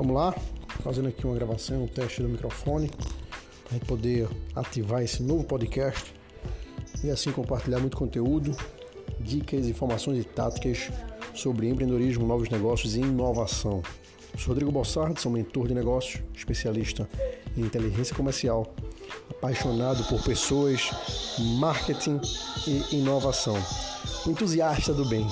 Vamos lá, fazendo aqui uma gravação, um teste do microfone, para poder ativar esse novo podcast e assim compartilhar muito conteúdo, dicas, informações e táticas sobre empreendedorismo, novos negócios e inovação. Eu sou Rodrigo Bossardi, sou mentor de negócios, especialista em inteligência comercial, apaixonado por pessoas, marketing e inovação, entusiasta do bem.